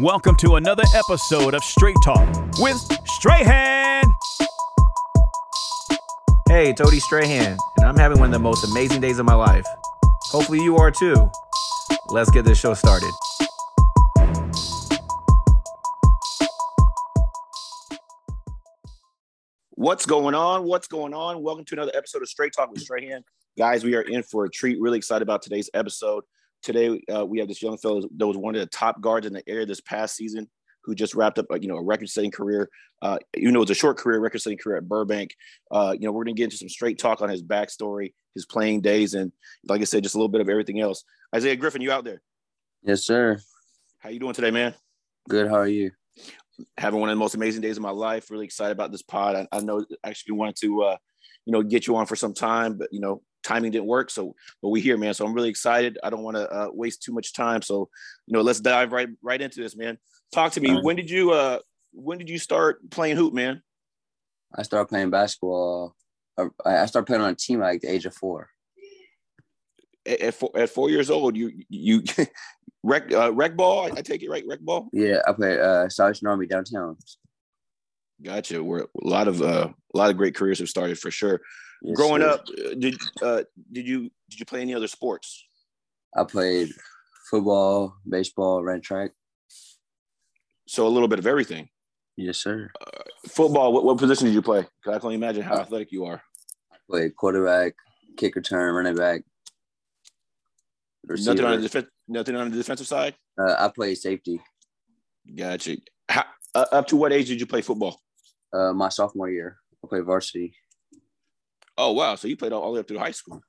Welcome to another episode of Straight Talk with Strahan. Hey, Tody Strahan, and I'm having one of the most amazing days of my life. Hopefully, you are too. Let's get this show started. What's going on? What's going on? Welcome to another episode of Straight Talk with Strahan. Guys, we are in for a treat. Really excited about today's episode. Today, uh, we have this young fellow that was one of the top guards in the area this past season, who just wrapped up, you know, a record-setting career. Uh, even though it's a short career, record-setting career at Burbank. Uh, you know, we're going to get into some straight talk on his backstory, his playing days, and like I said, just a little bit of everything else. Isaiah Griffin, you out there? Yes, sir. How you doing today, man? Good. How are you? Having one of the most amazing days of my life. Really excited about this pod. I, I know actually wanted to, uh, you know, get you on for some time, but you know, timing didn't work. So, but we here, man. So I'm really excited. I don't want to uh, waste too much time. So, you know, let's dive right right into this, man. Talk to me. Right. When did you uh when did you start playing hoop, man? I started playing basketball. uh, I started playing on a team at like the age of four. At, at, four, at four years old, you you rec uh, rec ball. I, I take it right, rec ball. Yeah, I played uh, Salvation Army downtown. Gotcha. We're a lot of uh, a lot of great careers have started for sure. Yes, Growing sir. up, uh, did uh, did you did you play any other sports? I played football, baseball, ran track. So a little bit of everything. Yes, sir. Football. What, what position did you play? I can only imagine how athletic you are. Played quarterback, kick return, running back. Nothing on the defense. Nothing on the defensive side. Uh, I played safety. Gotcha. How, uh, up to what age did you play football? Uh, my sophomore year, I played varsity. Oh wow! So you played all, the way up through high school.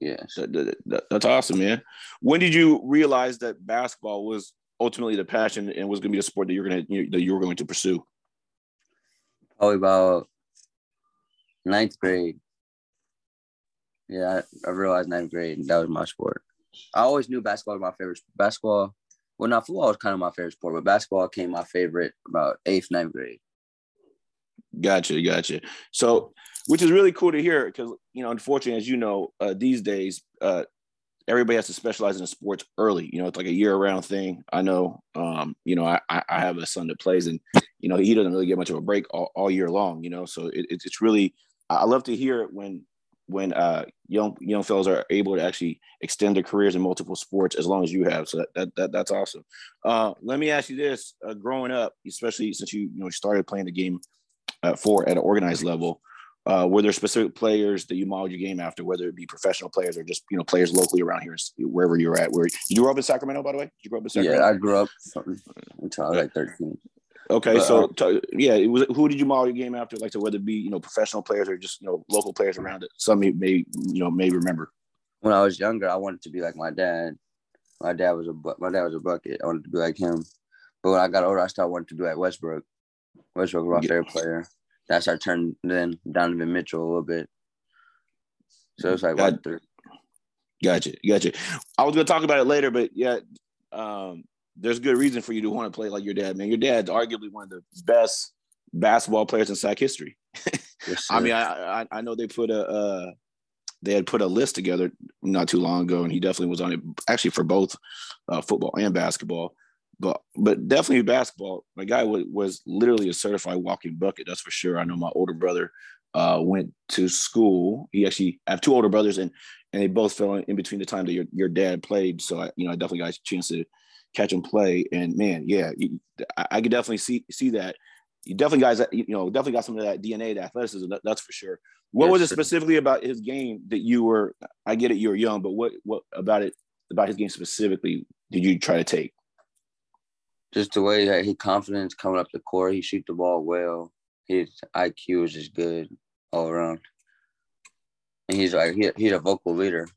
Yes. That- that- that- that's awesome, man. When did you realize that basketball was ultimately the passion and was going to be the sport that you're going to that you were going to pursue? Probably about ninth grade. Yeah, I, I realized ninth grade and that was my sport. I always knew basketball was my favorite. Basketball, well, not football was kind of my favorite sport, but basketball came my favorite about eighth, ninth grade. Gotcha, gotcha. So, which is really cool to hear because you know, unfortunately, as you know, uh, these days, uh, everybody has to specialize in sports early. You know, it's like a year-round thing. I know. Um, you know, I, I have a son that plays, and you know, he doesn't really get much of a break all, all year long. You know, so it, it's really I I love to hear it when when uh, young young fellows are able to actually extend their careers in multiple sports as long as you have. So that, that, that that's awesome. Uh, let me ask you this: uh, Growing up, especially since you you know started playing the game uh, for at an organized level, uh, were there specific players that you modeled your game after, whether it be professional players or just you know players locally around here, wherever you're at? Where did you grow up in Sacramento, by the way? Did you grow up in Sacramento? Yeah, I grew up until I was like 13. Okay, But, so uh, t- yeah, it was who did you model your game after? Like, so whether it be you know professional players or just you know local players around it. Some may, may you know may remember. When I was younger, I wanted to be like my dad. My dad was a bu- my dad was a bucket. I wanted to be like him. But when I got older, I started wanting to be like Westbrook. Westbrook was Yeah. favorite player. That's our turn. then Donovan Mitchell a little bit. So it's like one, three. Gotcha, gotcha. I was gonna talk about it later, but yeah, um, there's good reason for you to want to play like your dad, man. Your dad's arguably one of the best basketball players in SAC history. Yes, I mean, I, I I know they put a uh, they had put a list together not too long ago, and he definitely was on it. Actually, for both uh, football and basketball, but but definitely basketball. My guy was, was literally a certified walking bucket. That's for sure. I know my older brother uh, went to school. He actually I have two older brothers, and and they both fell in, in between the time that your your dad played. So I you know I definitely got a chance to catch him play. And man, yeah, you- I, I could definitely see see that. You definitely guys, you know, definitely got some of that DNA, the athleticism. That, that's for sure. What Yes, was it specifically about his game that you were? I get it, you were young, but what what about it about his game specifically did you try to take? Just the way that he confidence coming up the court, he shoot the ball well. His IQ is just good all around. And he's like he, he's a vocal leader.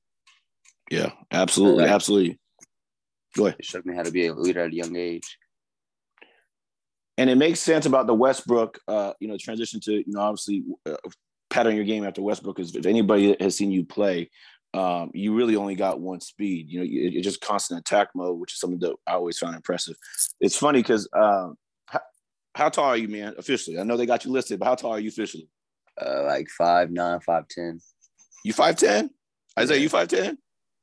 Yeah, absolutely, Right. absolutely. Go ahead. He showed me how to be a leader at a young age. and it makes sense about the Westbrook, uh, you know, transition to you know obviously uh, pattern your game after Westbrook. Because if anybody has seen you play, um, you really only got one speed. You know, it's just constant attack mode, which is something that I always found impressive. It's funny because um, how, how tall are you, man? Officially, I know they got you listed, but how tall are you officially? Uh, like five nine, five ten. You five ten? Isaiah, Yeah. you five ten?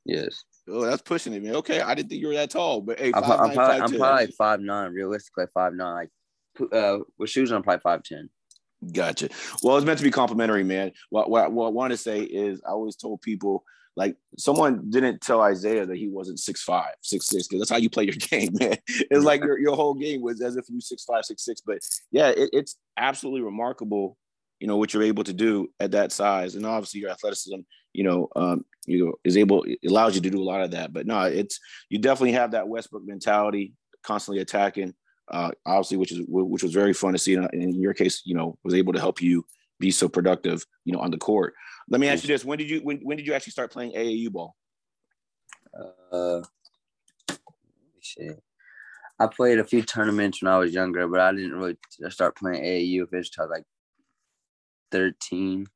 Yes. Oh, that's pushing it, man. Okay, I didn't think you were that tall, but hey, I'm, five, I'm nine, probably, five, I'm probably five nine, realistically five nine. Like uh, with shoes, on, I'm probably five ten. Gotcha. Well, it's meant to be complimentary, man. What, what, what I want to say is, I always told people like someone didn't tell Isaiah that he wasn't six five, six six, because that's how you play your game, man. It's like your, your whole game was as if you six five, six six. But yeah, it, it's absolutely remarkable, you know, what you're able to do at that size, and obviously your athleticism, you know, um, you know, is able allows you to do a lot of that. But no, it's you definitely have that Westbrook mentality, constantly attacking uh, obviously, which is which was very fun to see. And in your case, you know, was able to help you be so productive, you know, on the court. Let me ask you this: When did you when when did you actually start playing AAU ball? Uh, shit. I played a few tournaments when I was younger, but I didn't really start playing AAU it's till like thirteen.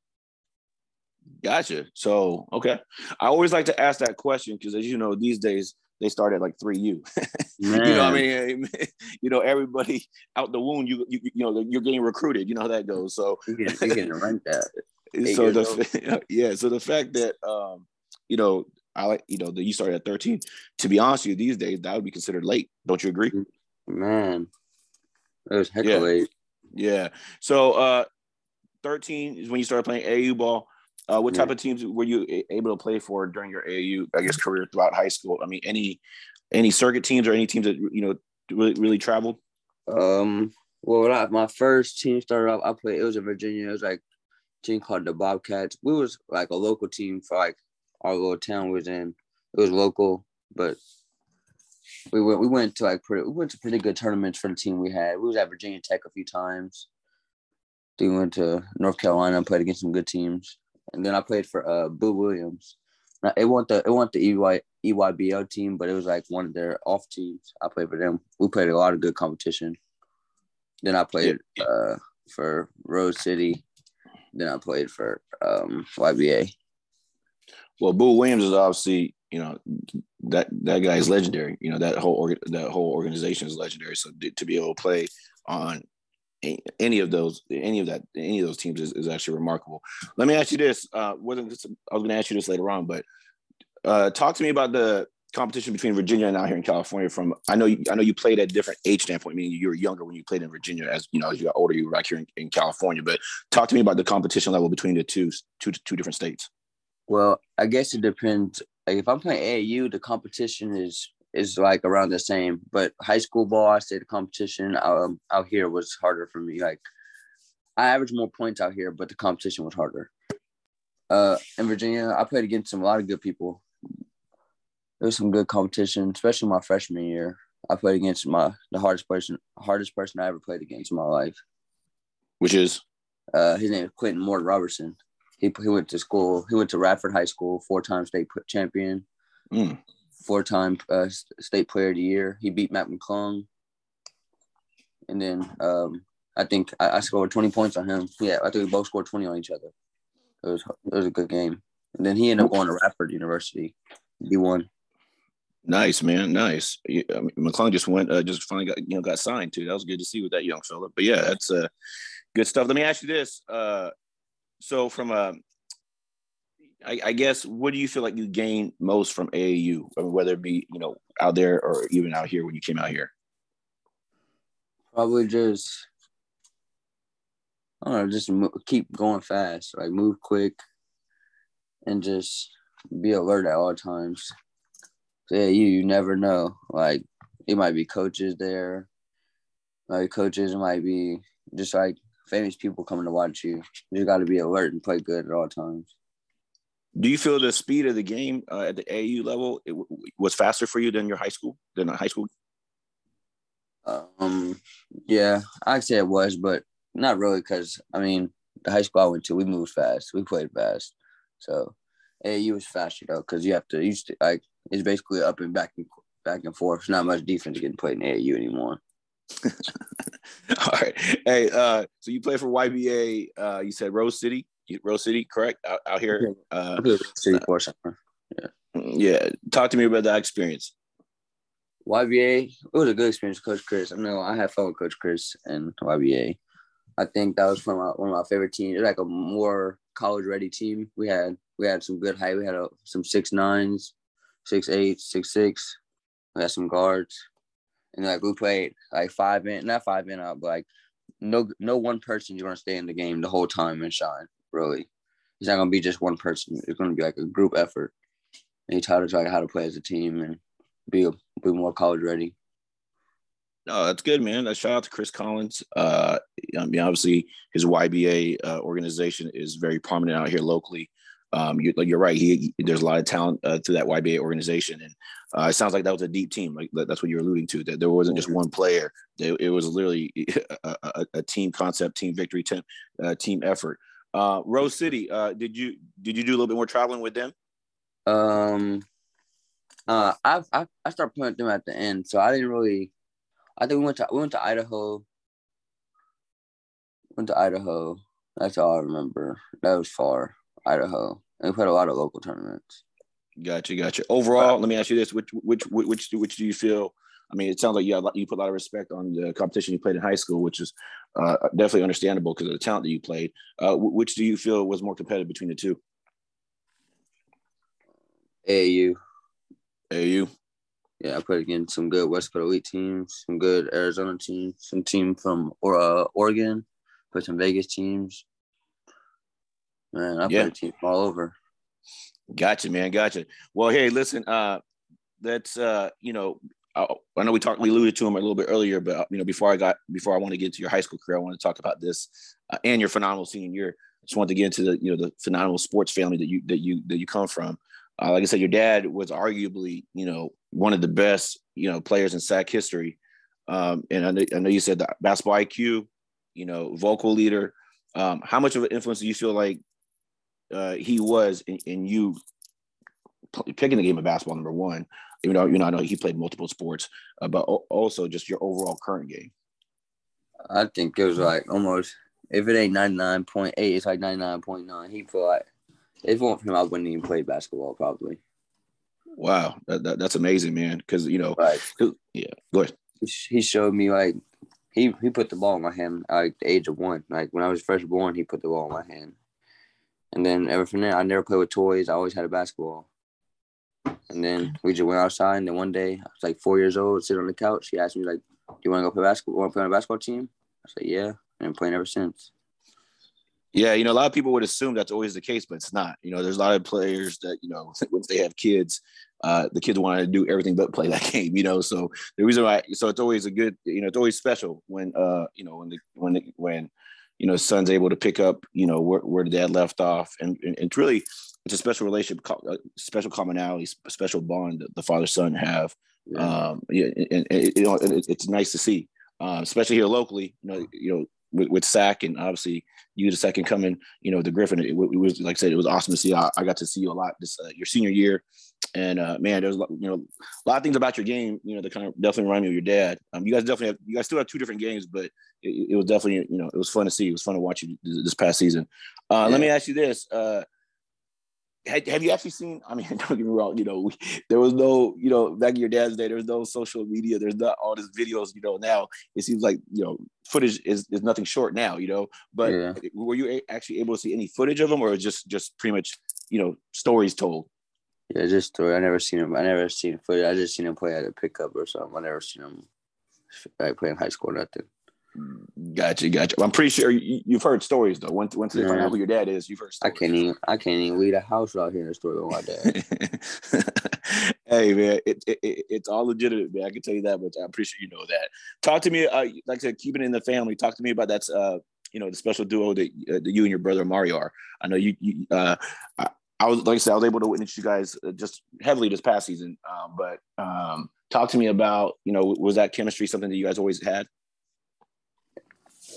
Gotcha. So okay, I always like to ask that question because, as you know, these days they start at like three U. you know, what I mean, you know, everybody out the womb, you you, you know, you're getting recruited. You know how that goes. So you can you can rent that. so the yeah, so the fact that um, you know, I like you know that you started at 13. To be honest with you, these days that would be considered late. Don't you agree? Man, that was heck Yeah. late. Yeah. So uh 13 is when you started playing AAU ball. Uh, what type Yeah. of teams were you able to play for during your AAU, I guess, career throughout high school? I mean, any any circuit teams or any teams that you know really really traveled? Um, well, when I, my first team started off, I played. It was in Virginia. It was like a team called the Bobcats. We was like a local team for like our little town we was in. It was local, but we went. We went to like pretty. We went to pretty good tournaments for the team we had. We was at Virginia Tech a few times. Then we went to North Carolina and played against some good teams. And then I played for uh Boo Williams. Now, It wasn't the it wasn't the EY, EYBL team, but it was like one of their off teams. I played for them. We played a lot of good competition. Then I played uh, for Rose City. Then I played for um, YBA. Well, Boo Williams is obviously you know that that guy is legendary. You know that whole that whole organization is legendary. So to- to be able to play on any of those any of that any of those teams is, is actually remarkable. Let me ask you this: uh, wasn't this, I was going to ask you this later on, but uh, talk to me about the competition between Virginia and out here in California. From I know you, I know you played at different age standpoint, meaning you were younger when you played in Virginia. As you know, as you got older, you were back here in, in California. But talk to me about the competition level between the two two two different states. Well, I guess it depends. Like if I'm playing AAU, the competition is is like around the same. But high school ball, I say the competition um, out here was harder for me. Like I averaged more points out here, but the competition was harder. Uh, in Virginia, I played against some a lot of good people. There was some good competition, especially my freshman year. I played against my the hardest person, hardest person I ever played against in my life. Which is Uh, his name is Quentin Morton Robertson. He he went to school. He went to Radford High School, four time state champion, Mm. four time uh, state player of the year. He beat Mac McClung, and then um, I think I, I scored twenty points on him. Yeah, I think we both scored twenty on each other. It was it was a good game. And then he ended up going to Radford University. He won. Nice, man. Nice. Yeah, I mean, McClung just went, uh, just finally got, you know, got signed too. That was good to see with that young fella. But yeah, that's uh, good stuff. Let me ask you this. Uh, so from a, I, I guess, what do you feel like you gained most from AAU? I mean, whether it be, you know, out there or even out here when you came out here? Probably just I don't know, just mo- keep going fast, like move quick, and just be alert at all times. Yeah, you you never know. Like it might be coaches there, like coaches it might be just like famous people coming to watch you. You just got to be alert and play good at all times. Do you feel the speed of the game uh, at the AAU level it w- was faster for you than your high school, than high school? Um, yeah, I'd say it was, but not really because I mean the high school I went to, we moved fast, we played fast, so AAU was faster though because you have to used to like it's basically up and back and back and forth. It's not much defense getting played in AAU anymore. All right. Hey, uh, so you play for YBA. Uh, you said Rose City, Rose City, correct? Out, out here. Uh, I played for City for summer. yeah. Talk to me about that experience. YBA, it was a good experience, Coach Chris. I know I had fun with Coach Chris and YBA. I think that was from my, one of my favorite teams. Like a more college ready team. We had we had some good height. We had a, some six nines, six eight, six six. We had some guards, and like we played like five in, not five in out, but like no no one person is gonna stay in the game the whole time and shine. Really, it's not gonna be just one person. It's gonna be like a group effort. And he taught us like how to play as a team and be a, be more college ready. No, that's good, man. Shout out to Chris Collins. Uh, I mean, obviously, his YBA uh, organization is very prominent out here locally. Um, you, are right. He, there's a lot of talent uh, to that YBA organization, and uh, it sounds like that was a deep team. Like that's what you're alluding to. That there wasn't just one player. It, it was literally a, a, a, team concept, team victory, team, uh, team effort. Uh, Rose City, uh, did you did you do a little bit more traveling with them? Um, uh, I I I started playing them at the end, so I didn't really I think we went to we went to Idaho. Went to Idaho. That's all I remember. That was far, Idaho. And we played a lot of local tournaments. Gotcha, gotcha. Overall, let me ask you this: which which which which do you feel? I mean, it sounds like you have, you put a lot of respect on the competition you played in high school, which is uh, definitely understandable because of the talent that you played. Uh, which do you feel was more competitive between the two? AAU. AAU yeah, I played against some good West Coast elite teams, some good Arizona teams, some team from or uh, Oregon, played some Vegas teams. Man, I yeah. played team all over. Gotcha, man. Gotcha. Well, hey, listen, uh, that's uh, you know, I, I know we talked, we alluded to him a little bit earlier, but you know, before I got, before I want to get to your high school career, I want to talk about this uh, and your phenomenal senior year. I just wanted to get into the, you know, the phenomenal sports family that you that you that you come from. Uh, like I said, your dad was arguably, you know, one of the best, you know, players in SAC history. Um, and I know, I know, you said the basketball IQ, you know, vocal leader. Um, how much of an influence do you feel like uh, he was in, in you picking the game of basketball? Number one, even though you know I know he played multiple sports, uh, but also just your overall current game. I think it was like almost if it ain't ninety nine point eight, it's like ninety nine point nine. He feel like if it weren't for him, I wouldn't even play basketball probably. Wow, that, that that's amazing, man. Because you know, right. yeah, go ahead. He showed me like he he put the ball in my hand like the age of one. Like when I was first born, he put the ball in my hand. And then ever from there, I never played with toys. I always had a basketball. And then we just went outside. And then one day, I was like four years old, sitting on the couch. He asked me like, "Do you want to go play basketball? Want to play on a basketball team?" I said, "Yeah." And playing ever since. Yeah, you know, a lot of people would assume that's always the case, but it's not. You know, there's a lot of players that, you know, once they have kids, uh, the kids want to do everything but play that game, you know. So the reason why, so it's always a good, you know, it's always special when, uh, you know, when the, when, the, when, you know, son's able to pick up, you know, where, where the dad left off. And, and, it's really, it's a special relationship, a special commonality, a special bond that the father son have. Yeah. Um, yeah, and, and, you know, it, it's nice to see, uh, especially here locally, you know, you know, with, with SAC and obviously you the second coming, you know, the Griffin. It, it, was like I said, it was awesome to see. I, I got to see you a lot this uh, your senior year, and uh, man, there's you know a lot of things about your game, you know, that kind of definitely remind me of your dad. Um, you guys definitely have you guys still have two different games, but it, it was definitely you know it was fun to see. It was fun to watch you this past season. Uh, yeah. Let me ask you this: uh, have, have you actually seen? I mean, don't get me wrong. You know, we, there was no, you know, back in your dad's day, there was no social media. There's not all these videos. You know, now it seems like you know, footage is, is nothing short now. You know, but yeah. were you actually able to see any footage of them, or just just pretty much, you know, stories told? Yeah, just story. I never seen him. I never seen footage. I just seen him play at a pickup or something. I never seen him like play in high school or nothing. Gotcha, gotcha. I'm pretty sure you, have heard stories though. Once once they yeah. find out who your dad is, you've heard. Stories. I can't even I can't even leave a house without hearing a story about my dad. hey man, it, it, it, it's all legitimate, man. I can tell you that much. I'm pretty sure you know that. Talk to me, uh, like I said, keeping it in the family. Talk to me about that. Uh, you know, the special duo that, uh, that you and your brother Mario are. I know you. you uh, I, I, was like I said, I was able to witness you guys uh, just heavily this past season. Um, but um, talk to me about you know, was that chemistry something that you guys always had?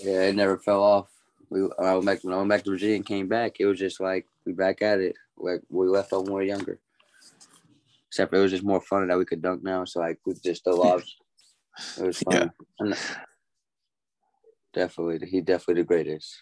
Yeah, it never fell off. We I went back when I went back to Virginia and came back. It was just like we back at it. Like we left off when we were younger. Except it was just more fun that we could dunk now. So like we just still lost. It was fun. Yeah. Definitely, he definitely the greatest.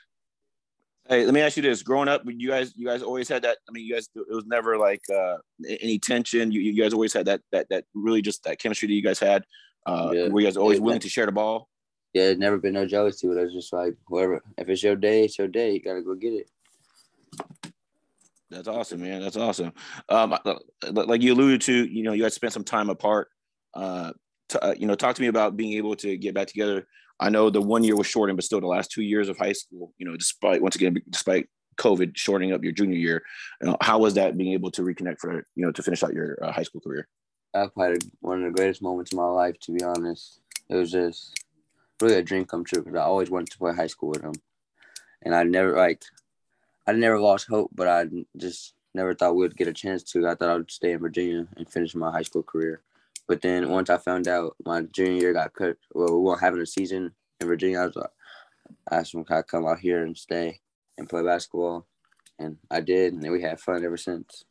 Hey, let me ask you this: Growing up, you guys, you guys always had that. I mean, you guys, it was never like uh, any tension. You, you guys always had that, that, that really just that chemistry that you guys had. Uh, yeah. Were you guys always willing to share the ball? Yeah, never been no jealousy. But it's just like whoever, if it's your day, it's your day. You gotta go get it. That's awesome, man. That's awesome. Um, like you alluded to, you know, you guys spent some time apart. Uh, to, uh, you know, talk to me about being able to get back together. I know the one year was shortened, but still the last two years of high school, you know, despite once again, despite COVID shortening up your junior year, you know, how was that being able to reconnect for, you know, to finish out your uh, high school career? I've had one of the greatest moments of my life, to be honest. It was just really a dream come true because I always wanted to play high school with him. And I never, like, I never lost hope, but I just never thought we would get a chance to. I thought I would stay in Virginia and finish my high school career. But then once I found out my junior year got cut, well, we weren't having a season in Virginia, I was like, I asked him, can I come out here and stay and play basketball? And I did, and we had fun ever since.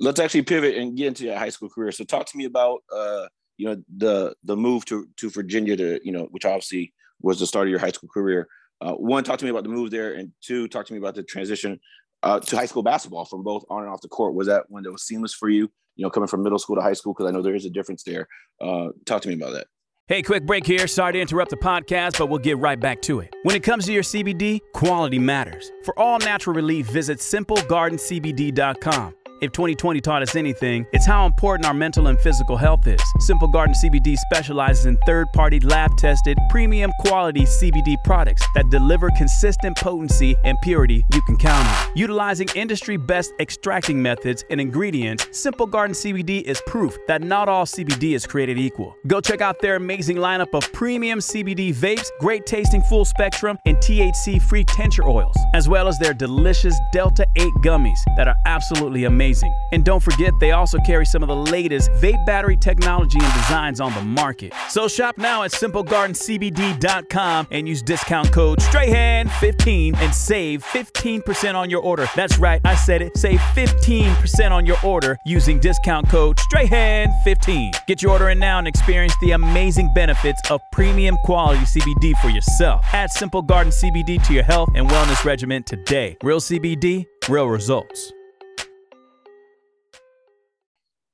Let's actually pivot and get into your high school career. So talk to me about, uh, you know, the the move to to Virginia to, you know, which obviously was the start of your high school career. Uh, one, talk to me about the move there, and two, talk to me about the transition uh, to high school basketball from both on and off the court. Was that one that was seamless for you? You know, coming from middle school to high school, because I know there is a difference there. Uh, talk to me about that. Hey, quick break here. Sorry to interrupt the podcast, but we'll get right back to it. When it comes to your CBD, quality matters. For all natural relief, visit simplegardencbd.com. If 2020 taught us anything, it's how important our mental and physical health is. Simple Garden CBD specializes in third party lab tested, premium quality CBD products that deliver consistent potency and purity you can count on. Utilizing industry best extracting methods and ingredients, Simple Garden CBD is proof that not all CBD is created equal. Go check out their amazing lineup of premium CBD vapes, great tasting full spectrum, and THC free tincture oils, as well as their delicious Delta 8 gummies that are absolutely amazing amazing. And don't forget, they also carry some of the latest vape battery technology and designs on the market. So shop now at simplegardencbd.com and use discount code Strahan15 and save 15% on your order. That's right, I said it. Save 15% on your order using discount code Strahan15. Get your order in now and experience the amazing benefits of premium quality CBD for yourself. Add Simple Garden CBD to your health and wellness regimen today. Real CBD, real results.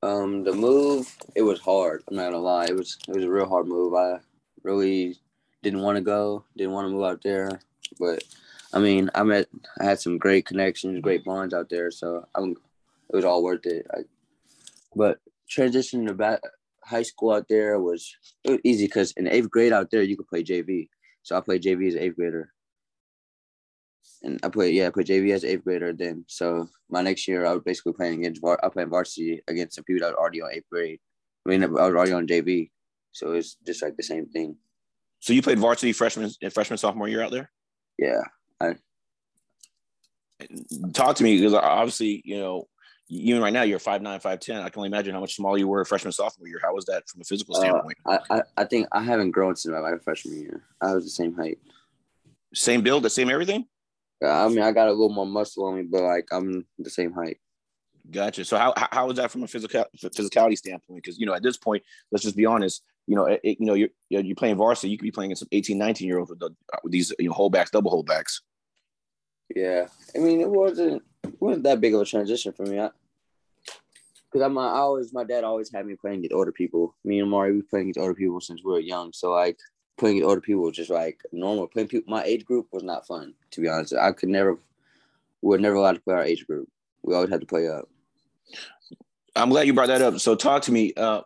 Um, the move it was hard. I'm not gonna lie. It was it was a real hard move. I really didn't want to go. Didn't want to move out there. But I mean, I met I had some great connections, great bonds out there. So I'm it was all worth it. I, but transitioning to back, high school out there was, was easy because in eighth grade out there you could play JV. So I played JV as an eighth grader and I played yeah I played JV as eighth grader then. So my next year I was basically playing against var- I played varsity against some people that were already on eighth grade. I mean I was already on JV, so it's just like the same thing. So you played varsity freshman freshman sophomore year out there. Yeah, I. Talk to me because obviously you know even right now you're five nine five ten. I can only imagine how much smaller you were freshman sophomore year. How was that from a physical uh, standpoint? Uh, I, I I think I haven't grown since my freshman year. I was the same height. Same build, the same everything. I mean, I got a little more muscle on me, but like I'm the same height. Gotcha. So how how is that from a physical physicality standpoint? Because you know at this point, let's just be honest. You know, it, you know you're you're playing varsity. You could be playing against some 18, 19 year olds with, the, with these you know holdbacks, double holdbacks. Yeah, I mean it wasn't it wasn't that big of a transition for me. I, Because I'm I always my dad always had me playing with older people. Me and Mari we playing with older people since we were young. So like playing with older people was just like normal. Playing people, my age group was not fun. To be honest, I could never, we were never allowed to play our age group. We always had to play up. I'm glad you brought that up. So talk to me. Uh,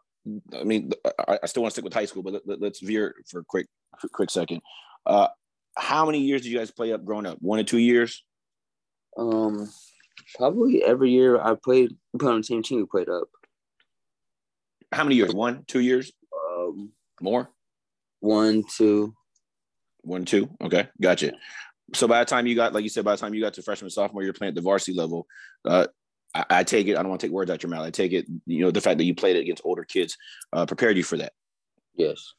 I mean, I, I still want to stick with high school, but let, us veer for a quick, quick second. Uh, how many years did you guys play up growing up? One or two years? Um, probably every year I played. Put on the same team. We played up. How many years? One, two years? Um, more. One, two. One, two. Okay, gotcha. So by the time you got, like you said, by the time you got to freshman, sophomore, you're playing at the varsity level. Uh, I, I, take it. I don't want to take words out your mouth. I take it. You know, the fact that you played it against older kids uh, prepared you for that. Yes.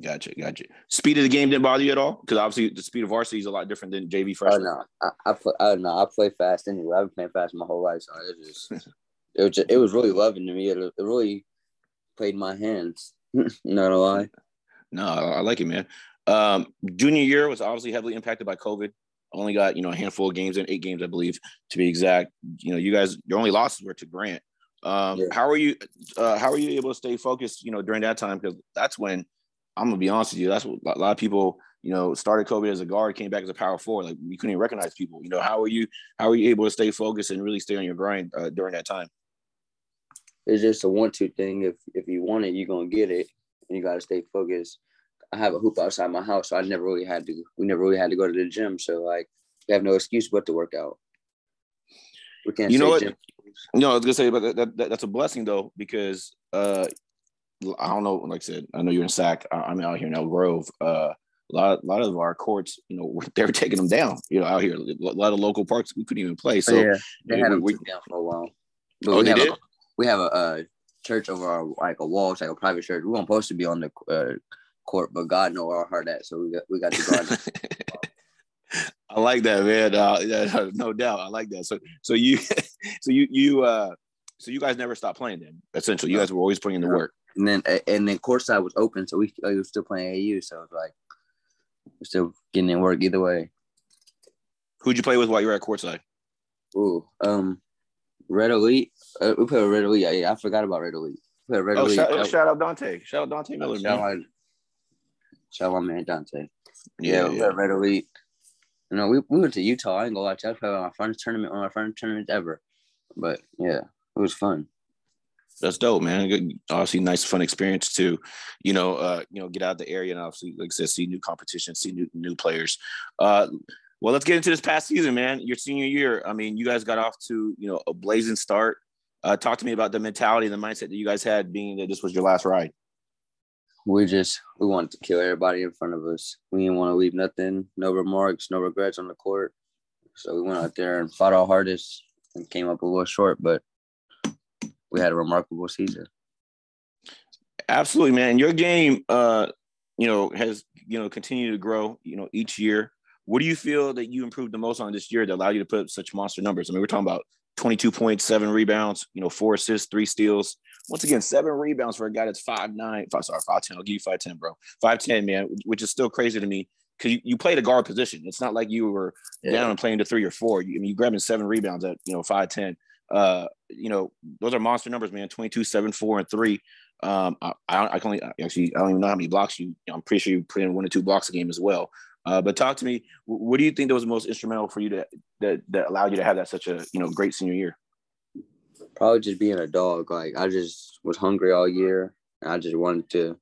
Gotcha, gotcha. Speed of the game didn't bother you at all because obviously the speed of varsity is a lot different than JV freshman. Oh no, I, I. Oh no, I play fast anyway. I've been playing fast my whole life, so it was just, it was just, it was really loving to me. It, it really played my hands. not gonna lie. No, I like it, man. Um, junior year was obviously heavily impacted by COVID. Only got you know a handful of games and eight games, I believe, to be exact. You know, you guys, your only losses were to Grant. Um, yeah. How are you? Uh, how are you able to stay focused? You know, during that time because that's when I'm gonna be honest with you. That's what a lot of people you know, started COVID as a guard, came back as a power forward. Like you couldn't even recognize people. You know, how are you how are you able to stay focused and really stay on your grind uh, during that time? It's just a one-two thing. If if you want it, you're gonna get it, and you gotta stay focused. I have a hoop outside my house, so I never really had to. We never really had to go to the gym, so like, we have no excuse but to work out. We can't. You know what? Gym. No, I was gonna say, but that, that, that's a blessing though, because uh, I don't know. Like I said, I know you're in SAC. I'm out here in Elk Grove. Uh, a lot, a lot of our courts, you know, they're taking them down. You know, out here, a lot of local parks we couldn't even play. So yeah, they had we- them we- down for a while. But Oh, we they have did? A, we have a, uh church over our like a wall. It's like a private church. We weren't supposed to be on the uh, court, but God know where our heart at. So we got we got to guard. I like that, man. Uh, yeah, no doubt, I like that. So, so you, so you, you, uh, so you guys never stopped playing then. Essentially, you guys were always putting in the work. and then and then courtside was open, so we, we were still playing AU. So it was like we're still getting in work either way. Who'd you play with while you were at courtside? Ooh, um, Red Elite. Uh, we with Red Elite. Yeah, yeah, I forgot about Red Elite. We Red Oh, Elite. shout, That- shout out Dante. Shout out Dante Miller. shout out, shout out my man Dante. Yeah, Yeah, we yeah. Red Elite. You know, we, we went to Utah. I ain't gonna lie to you. I played my first tournament, one of my first tournaments ever. But yeah, it was fun. That's dope, man. Good- Obviously, nice, fun experience to, you know, uh, you know, get out of the area and obviously, like I said, see new competition, see new new players. Uh, well, let's get into this past season, man. Your senior year. I mean, you guys got off to you know a blazing start. Uh, talk to me about the mentality and the mindset that you guys had, being that this was your last ride. We just we wanted to kill everybody in front of us. We didn't want to leave nothing, no remarks, no regrets on the court. So we went out there and fought our hardest and came up a little short, but we had a remarkable season. Absolutely, man. Your game, uh, you know, has you know continued to grow. You know, each year. What do you feel that you improved the most on this year that allowed you to put up such monster numbers? I mean, we're talking about 22 points, seven rebounds, you know, four assists, three steals. Once again, seven rebounds for a guy that's five nine, five sorry, five ten. I'll give you five ten, bro. Five ten, man, which is still crazy to me because you, you played a guard position. It's not like you were down and playing to three or four. You, I mean, you grabbing seven rebounds at you know five ten. Uh, you know, those are monster numbers, man. 22, 7, 4, and 3. Um, I, I, I can only actually I don't even know how many blocks you. I'm pretty sure you put in one or two blocks a game as well. Uh, but talk to me. What do you think that was most instrumental for you to that that allowed you to have that such a you know great senior year? Probably just being a dog. Like I just was hungry all year. And I just wanted to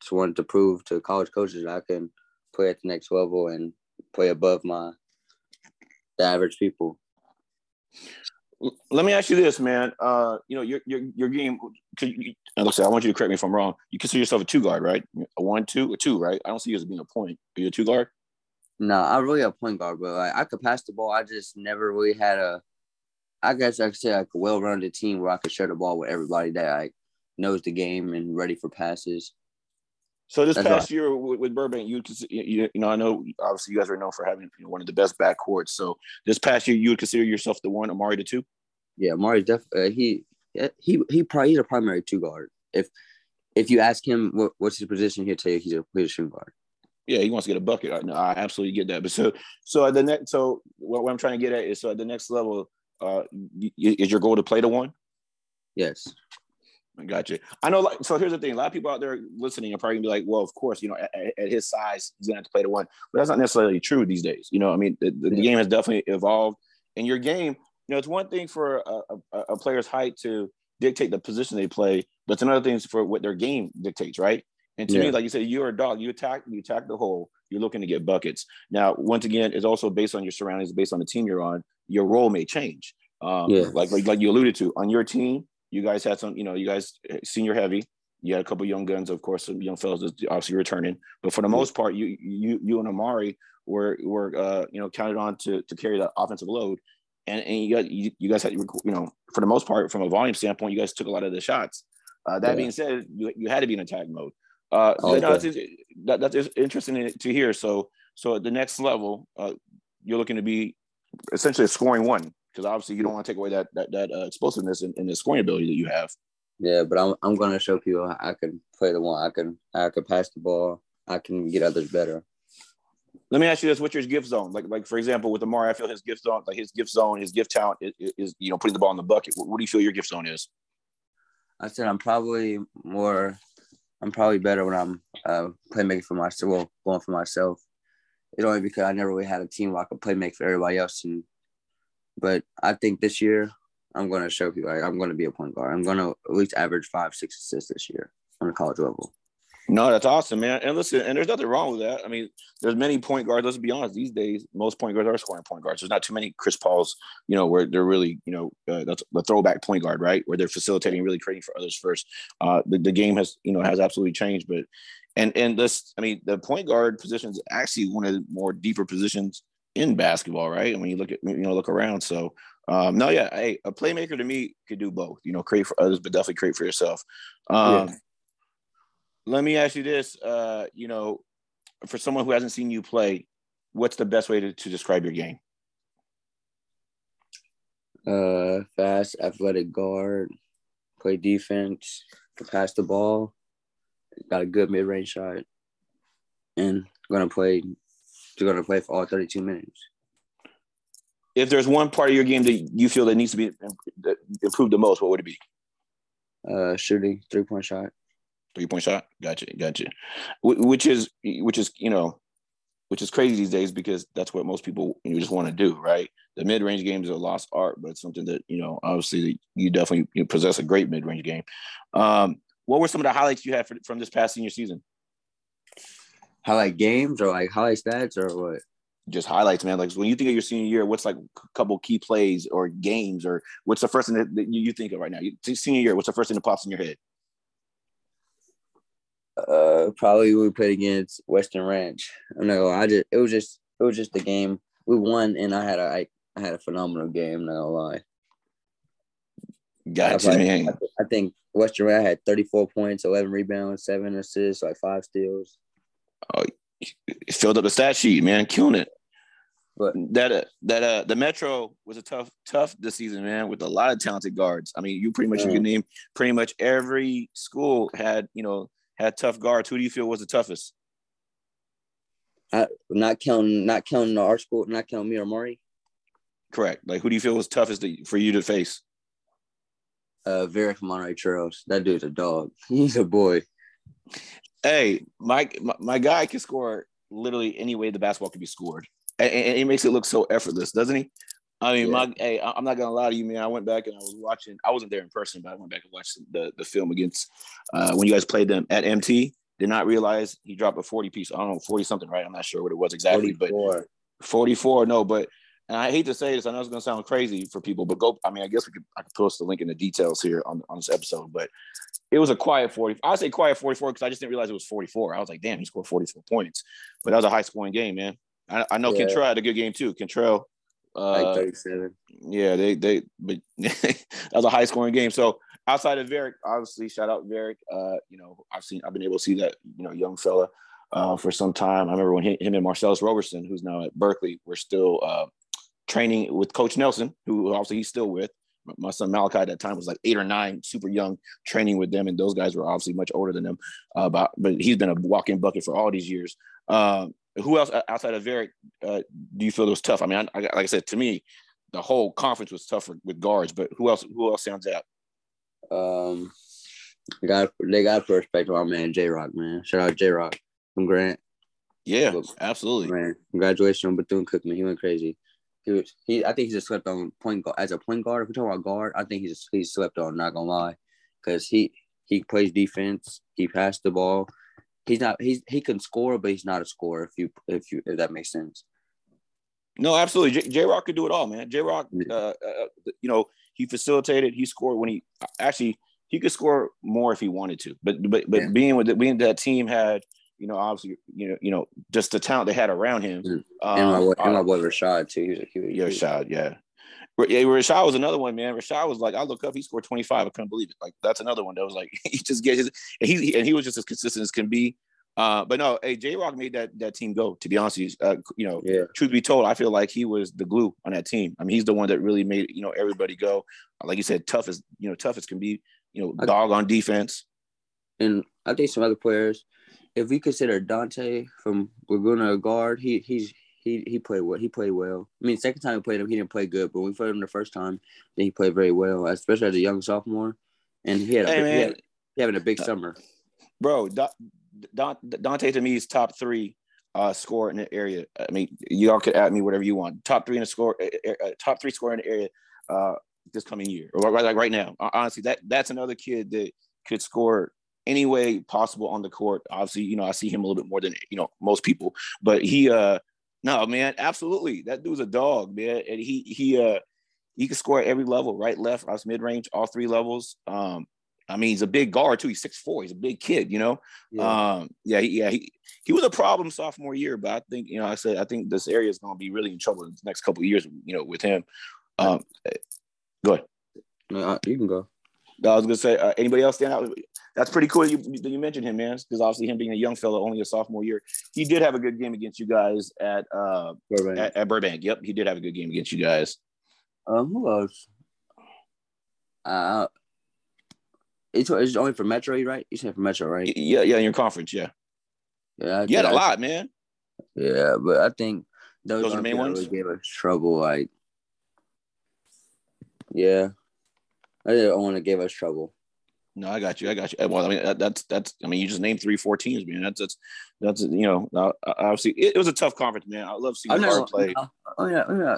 just wanted to prove to college coaches that I can play at the next level and play above my the average people. Let me ask you this, man. Uh, you know your your your game. Could you, and look, I want you to correct me if I'm wrong. You consider yourself a two guard, right? A one, two, a two, right? I don't see you as being a point. Are you a two guard? No, I really a point guard, but like I could pass the ball. I just never really had a. I guess I could say like a well-rounded team where I could share the ball with everybody that like knows the game and ready for passes. So this That's past year with, with Burbank, you, you you know I know obviously you guys are known for having you know, one of the best backcourts. So this past year, you would consider yourself the one, Amari the two. Yeah, Mari's def uh, he he he probably he's a primary two guard. If if you ask him what, what's his position, he'll tell you he's a he's a shooting guard. Yeah, he wants to get a bucket. I, no, I absolutely get that. But so so at the next, so what, what I'm trying to get at is so at the next level, uh, is your goal to play the one? Yes. I got you. I know. Like, so here's the thing: a lot of people out there listening are probably gonna be like, "Well, of course, you know, at, at- his size, he's gonna have to play the one." But that's not necessarily true these days. You know, I mean, the, the, the Yeah. game has definitely evolved. And your game, you know, it's one thing for a, a, a player's height to dictate the position they play, but it's another thing for what their game dictates, right? And to me, like you said, you're a dog. You attack, you attack the hole. You're looking to get buckets. Now, once again, it's also based on your surroundings, based on the team you're on. Your role may change. Um, Yeah. like, like like you alluded to on your team, you guys had some, you know, you guys uh, senior heavy. You had a couple young guns, of course, some young fellas that's obviously returning. But for the most part, you you you and Amari were were uh, you know counted on to to carry that offensive load. And, and you got you, you guys had you know for the most part from a volume standpoint, you guys took a lot of the shots. Uh, that Yeah. being said, you, you had to be in attack mode. Uh, Oh, no, that's, that, that's interesting to hear. So so at the next level, uh, you're looking to be essentially a scoring one because obviously you don't want to take away that that, that uh, explosiveness and, and the scoring ability that you have. Yeah, but I'm I'm gonna show people I can play the one. I can I can pass the ball. I can get others better. Let me ask you this: What's your gift zone? Like, like for example, with Amari, I feel his gift zone, like his gift zone, his gift talent is, is you know putting the ball in the bucket. What, what do you feel your gift zone is? I said I'm probably more I'm probably better when I'm uh, playmaking for myself, well, going for myself. It's only because I never really had a team where I could play make for everybody else. And but I think this year I'm going to show people like, I'm going to be a point guard. I'm going to at least average five, six assists this year on the college level. No, that's awesome, man. And listen, and there's nothing wrong with that. I mean, there's many point guards. Let's be honest. These days, most point guards are scoring point guards. There's not too many Chris Pauls, you know, where they're really, you know, uh, that's the throwback point guard, right? Where they're facilitating, really creating for others first. Uh, the, the game has, you know, has absolutely changed. But and and this, I mean, the point guard position is actually one of the more deeper positions in basketball, right? And when you look at, you know, look around. So um, no, yeah, hey, a playmaker to me could do both. You know, create for others, but definitely create for yourself. Um, yeah let me ask you this. Uh, you know, for someone who hasn't seen you play, what's the best way to, to describe your game? Uh, fast, athletic guard, play defense, pass the ball, got a good mid range shot, and gonna play. You're Gonna play for all thirty two minutes. If there's one part of your game that you feel that needs to be improved the most, what would it be? Uh, shooting, three point shot. Three point shot. Gotcha. Gotcha. Which is which is you know, which is crazy these days because that's what most people you just want to do, right? The mid range game is a lost art, but it's something that you know obviously you definitely you possess a great mid range game. Um, what were some of the highlights you had for, from this past senior season? Highlight games or like highlight stats or what? Just highlights, man. Like when you think of your senior year, what's like a couple key plays or games, or what's the first thing that you think of right now? Senior year, what's the first thing that pops in your head? Uh, probably we played against Weston Ranch. I know I just it was just it was just a game we won, and I had a I, I had a phenomenal game. Not gonna lie. Gotcha, I, man. I, I think Weston Ranch had 34 points, 11 rebounds, seven assists, like five steals. Oh, filled up the stat sheet, man, killing it. But that uh, that uh the Metro was a tough tough this season, man, with a lot of talented guards. I mean, you pretty much you can name pretty much every school had you know had tough guards. Who do you feel was the toughest? I, not counting, not counting our school, not counting me or Maury. Correct. Like, who do you feel was toughest to, for you to face? Uh, Varick Monterey Trails. That dude's a dog. He's a boy. Hey, my, my, my guy can score literally any way the basketball can be scored, and, and he makes it look so effortless, doesn't he? I mean, yeah. my hey, I'm not gonna lie to you, man. I went back and I was watching. I wasn't there in person, but I went back and watched the the film against uh, when you guys played them at MT. Did not realize he dropped a 40 piece. I don't know, 40 something, right? I'm not sure what it was exactly, 44. but 44. No, but and I hate to say this. I know it's gonna sound crazy for people, but go. I mean, I guess we could. I could post the link in the details here on on this episode, but it was a quiet 40. I say quiet 44 because I just didn't realize it was 44. I was like, damn, he scored 44 points, but that was a high scoring game, man. I, I know yeah. Kentrell had a good game too. Kentrell like uh, 37. Yeah, they they but that was a high scoring game. So outside of Varick, obviously, shout out Varick. Uh, you know, I've seen I've been able to see that you know young fella uh, for some time. I remember when he, him and Marcellus Roberson, who's now at Berkeley, were still uh, training with Coach Nelson, who obviously he's still with. My son Malachi at that time was like eight or nine, super young, training with them, and those guys were obviously much older than them. Uh, but but he's been a walk-in bucket for all these years. Um, who else outside of Varick uh, do you feel it was tough? I mean, I, I, like I said, to me, the whole conference was tough with guards. But who else? Who else sounds out? Um, they got they got to respect our man J Rock, man. Shout out J Rock from Grant. Yeah, absolutely, man. Congratulations on Bethune Cookman. He went crazy. He was he. I think he's just slept on point guard as a point guard. If we're talking about guard, I think he's just he's slept on. Not gonna lie, because he he plays defense. He passed the ball he's not he's he can score, but he's not a scorer. If you if you if that makes sense. No, absolutely. J Rock could do it all, man. J Rock, uh, uh, you know, he facilitated. He scored when he actually he could score more if he wanted to. But but but yeah. being with the, being that team had you know obviously you know you know just the talent they had around him. And, um, and my boy, and my boy Rashad too. He was, he was, yeah, Rashad, yeah. Yeah, Rashad was another one, man. Rashad was like, I look up, he scored 25. I couldn't believe it. Like that's another one that was like he just get his and he and he was just as consistent as can be. Uh, but no, hey, J Rock made that that team go. To be honest, with you, uh, you know, yeah. truth be told, I feel like he was the glue on that team. I mean, he's the one that really made you know everybody go. Like you said, tough as you know, tough as can be. You know, dog on defense. And I think some other players, if we consider Dante from Laguna a guard, he he's he he played well. He played well. I mean, second time we played him, he didn't play good, but when we played him the first time, then he played very well, especially as a young sophomore. And he had, a, hey, he, had he having a big uh, summer. bro, Dante to me is top three uh, score in the area. I mean, y'all could add me whatever you want. Top three in the score, uh, top three score in the area uh, this coming year, or right, like right now. Honestly, that that's another kid that could score any way possible on the court. Obviously, you know, I see him a little bit more than you know most people, but he uh no man, absolutely. That dude's a dog, man. And he he uh he can score at every level, right, left, off mid range, all three levels. Um, I mean, he's a big guard too. He's six four. He's a big kid, you know. Yeah, um, yeah, he, yeah. He he was a problem sophomore year, but I think you know, I said I think this area is going to be really in trouble in the next couple of years, you know, with him. Um, go ahead. No, you can go. I was gonna say, uh, anybody else stand out? That's pretty cool. You you mentioned him, man, because obviously him being a young fellow, only a sophomore year, he did have a good game against you guys at uh Burbank. At, at Burbank. Yep, he did have a good game against you guys. Um, who else? Uh, it's, it's only for Metro, right? You said for Metro, right? Yeah, yeah, in your conference, yeah. Yeah, you had a lot, man. Yeah, but I think those, those are the main ones. Really gave us trouble, like. Yeah, I didn't want to give us trouble. No, I got you. I got you. Well, I mean, that's that's. I mean, you just named three, four teams, man. That's that's that's. You know, obviously, it, it was a tough conference, man. I love seeing hard play. Oh yeah, oh yeah.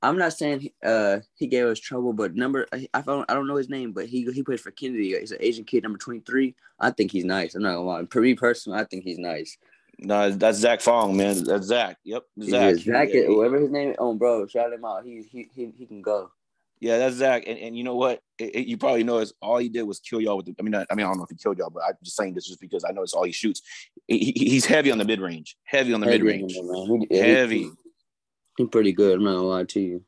I'm not saying uh, he gave us trouble, but number I, I don't I don't know his name, but he he plays for Kennedy. He's an Asian kid, number 23. I think he's nice. I'm not gonna lie. For me personally, I think he's nice. No, that's Zach Fong, man. That's Zach. Yep, Zach. Yeah, Zach, yeah, whoever his name. Is, oh, bro, shout him out. He he he, he can go. Yeah, that's Zach. And, and you know what? It, it, you probably know is all he did was kill y'all with. The, I mean, I, I, mean, I don't know if he killed y'all, but I'm just saying this just because I know it's all he shoots. He, he's heavy on the mid range. Heavy on the mid range. Heavy. He's pretty good. I'm not gonna lie to you.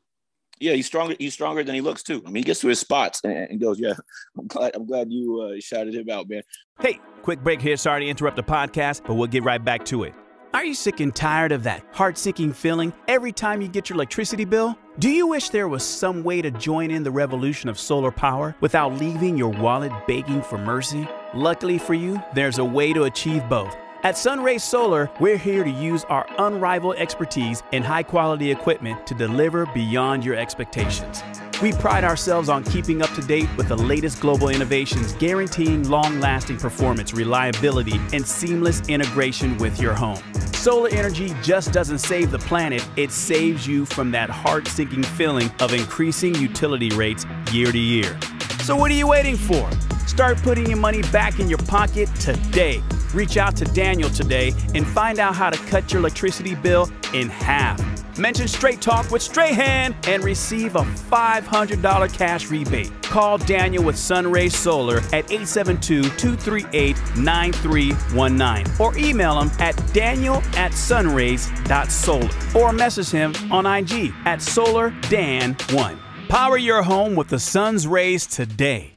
Yeah, he's stronger. He's stronger than he looks too. I mean, he gets to his spots and, and goes, "Yeah, I'm glad. I'm glad you uh, shouted him out, man." Hey, quick break here. Sorry to interrupt the podcast, but we'll get right back to it. Are you sick and tired of that heart sinking feeling every time you get your electricity bill? Do you wish there was some way to join in the revolution of solar power without leaving your wallet begging for mercy? Luckily for you, there's a way to achieve both. At Sunray Solar, we're here to use our unrivaled expertise and high quality equipment to deliver beyond your expectations. We pride ourselves on keeping up to date with the latest global innovations, guaranteeing long lasting performance, reliability, and seamless integration with your home. Solar energy just doesn't save the planet, it saves you from that heart sinking feeling of increasing utility rates year to year. So, what are you waiting for? Start putting your money back in your pocket today. Reach out to Daniel today and find out how to cut your electricity bill in half. Mention Straight Talk with Strahan and receive a $500 cash rebate. Call Daniel with Sunray Solar at 872-238-9319 or email him at daniel at sunrays.solar or message him on IG at SolarDan1. Power your home with the sun's rays today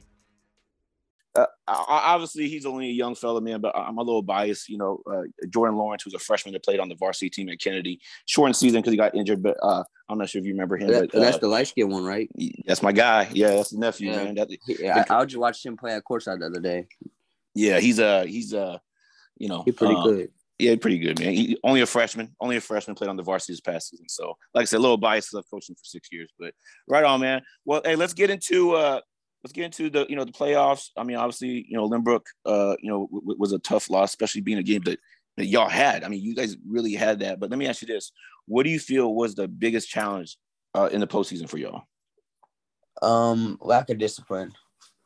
uh, obviously he's only a young fella, man, but I'm a little biased. You know, uh, Jordan Lawrence, who's a freshman that played on the varsity team at Kennedy, shortened season because he got injured, but uh, I'm not sure if you remember him. That, but, that's uh, the light skin one, right? That's my guy. Yeah, that's the nephew, yeah. man. That, yeah, I, I just watched him play at courtside the other day. Yeah, he's a uh, he's a uh, you know he's pretty good. Yeah, pretty good, man. He, only a freshman, only a freshman played on the varsity this past season. So, like I said, a little biased. I've coached him for six years, but right on, man. Well, hey, let's get into uh let's get into the you know the playoffs. I mean, obviously, you know, Lynbrook, uh, you know, w- was a tough loss, especially being a game that, that y'all had. I mean, you guys really had that. But let me ask you this: What do you feel was the biggest challenge uh, in the postseason for y'all? Um, lack of discipline.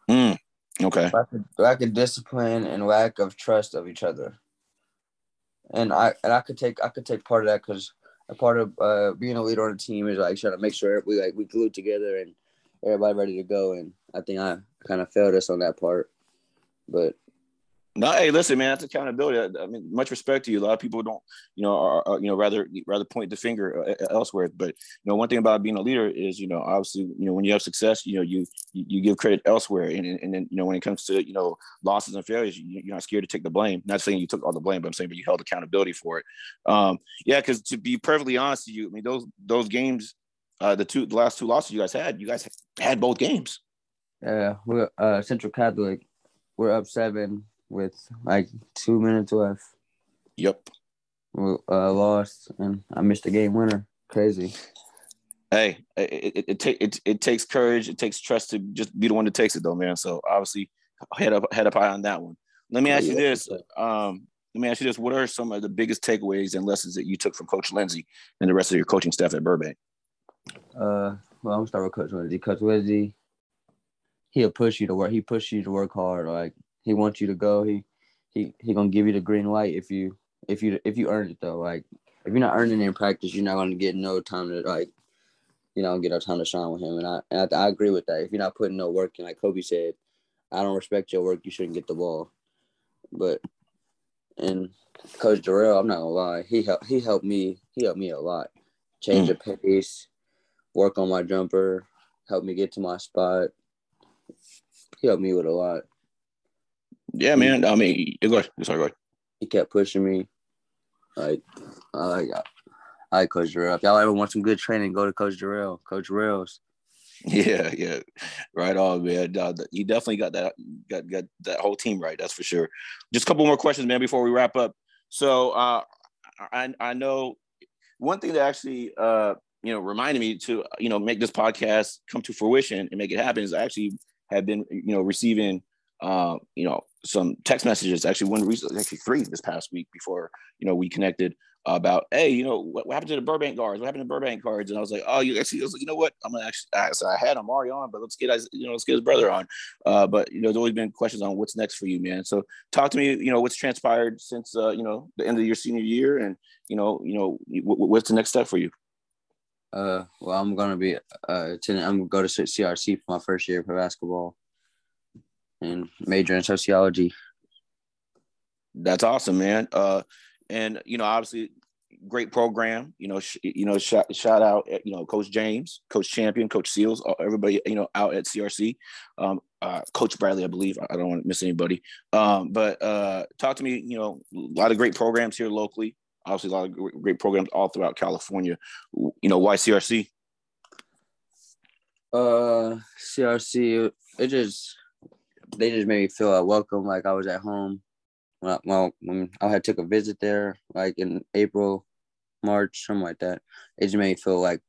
Mm, okay. Lack of, lack of discipline and lack of trust of each other. And I and I could take I could take part of that because a part of uh, being a leader on a team is like trying to make sure we like we glue together and everybody ready to go. And I think I kind of failed us on that part. But no, hey, listen, man, that's accountability. I, mean, much respect to you. A lot of people don't, you know, are, are, you know, rather rather point the finger uh, elsewhere. But you know, one thing about being a leader is, you know, obviously, you know, when you have success, you know, you you give credit elsewhere, and and then you know, when it comes to you know losses and failures, you, are not scared to take the blame. Not saying you took all the blame, but I'm saying, but you held accountability for it. Um, yeah, because to be perfectly honest with you, I mean, those those games uh, the two the last two losses you guys had, you guys had both games. Yeah, we're uh, Central Catholic. We're up seven with like two minutes left. Yep. We uh, lost, and I missed the game winner. Crazy. Hey, it it, it, it it takes courage. It takes trust to just be the one that takes it, though, man. So obviously, head up head up high on that one. Let me ask you this. Um, let me ask you this: What are some of the biggest takeaways and lessons that you took from Coach Lindsey and the rest of your coaching staff at Burbank? Uh, well, I'm gonna start with Coach Lindsey. Coach Lindsey, he'll push you to work. He push you to work hard. Like he wants you to go. He he he gonna give you the green light if you if you if you earn it though. Like if you're not earning it in practice, you're not gonna get no time to like you know get a time to shine with him. And I and I, I agree with that. If you're not putting no work in, like Kobe said, I don't respect your work. You shouldn't get the ball. But and Coach Darrell, I'm not gonna lie, he helped he helped me he helped me a lot. Change mm. the pace, work on my jumper, help me get to my spot. He helped me with a lot. Yeah, man. I mean, go ahead. Sorry, go ahead. He kept pushing me. Like, I like, I like Coach Darrell. If y'all ever want some good training, go to Coach Darrell. Coach Darrell's. Yeah, yeah, right on, man. Uh, you definitely got that got got that whole team right. That's for sure. Just a couple more questions, man, before we wrap up. So, uh, I I know one thing that actually uh, you know reminded me to you know make this podcast come to fruition and make it happen is I actually have been you know receiving uh, you know some text messages actually one recently actually three this past week before you know we connected about, hey, you know, what, what, happened to the Burbank guards? What happened to Burbank cards? And I was like, oh, you actually, was like, you know what? I'm gonna actually, I, so I had Amari on, but let's get, you know, let's get his brother on. Uh, but you know, there's always been questions on what's next for you, man. So talk to me, you know, what's transpired since, uh, you know, the end of your senior year, and you know, you know, what's the next step for you? Uh, well, I'm gonna be uh, attending. I'm gonna go to CRC for my first year for basketball, and major in sociology. That's awesome, man. Uh, and you know, obviously, great program. You know, sh- you know, shout, shout out, eh, you know, Coach James, Coach Champion, Coach Seals, everybody, you know, out at CRC. Um, uh, Coach Bradley, I believe. I don't want to miss anybody. Um, but uh, talk to me. You know, a lot of great programs here locally. Obviously, a lot of great programs all throughout California. You know, why CRC? Uh, CRC. It just they just made me feel welcome, like I was at home when I, well, when I had took a visit there, like in April, March, something like that, it just made me feel like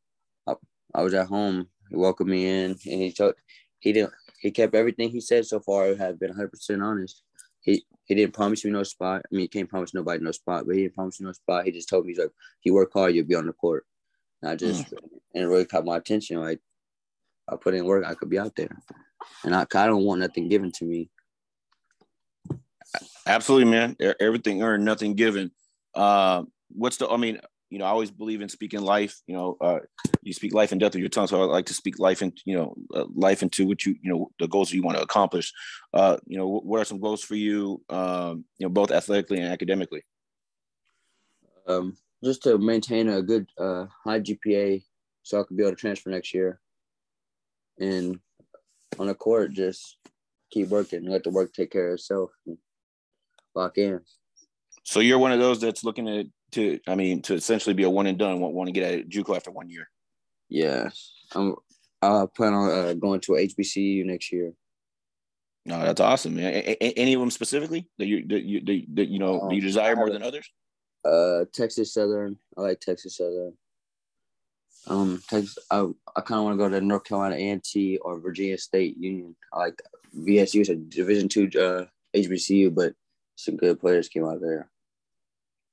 I, I was at home. He welcomed me in, and he told he didn't he kept everything he said so far. Have been 100 percent honest. He he didn't promise me no spot. I mean, he can't promise nobody no spot, but he didn't promise me no spot. He just told me he's like, if you work hard, you'll be on the court. And I just mm. and it really caught my attention. Like I put in work, I could be out there, and I I don't want nothing given to me. Absolutely, man. Everything earned, nothing given. Uh, what's the? I mean, you know, I always believe in speaking life. You know, uh, you speak life and death with your tongue. So I like to speak life and you know, uh, life into what you you know the goals that you want to accomplish. Uh, you know, what are some goals for you? Um, you know, both athletically and academically. Um, just to maintain a good uh, high GPA, so I could be able to transfer next year. And on the court, just keep working, let the work take care of itself lock in. So you're one of those that's looking to, to I mean, to essentially be a one and done. Want, want to get at JUCO after one year? Yes, I'm. I plan on uh, going to HBCU next year. No, that's awesome, man. A- a- any of them specifically that you that you that, that you know um, you desire more than others? Uh, Texas Southern. I like Texas Southern. Um, Texas. I I kind of want to go to North Carolina A&T or Virginia State Union. I like VSU. It's a Division two uh, HBCU, but some good players came out there.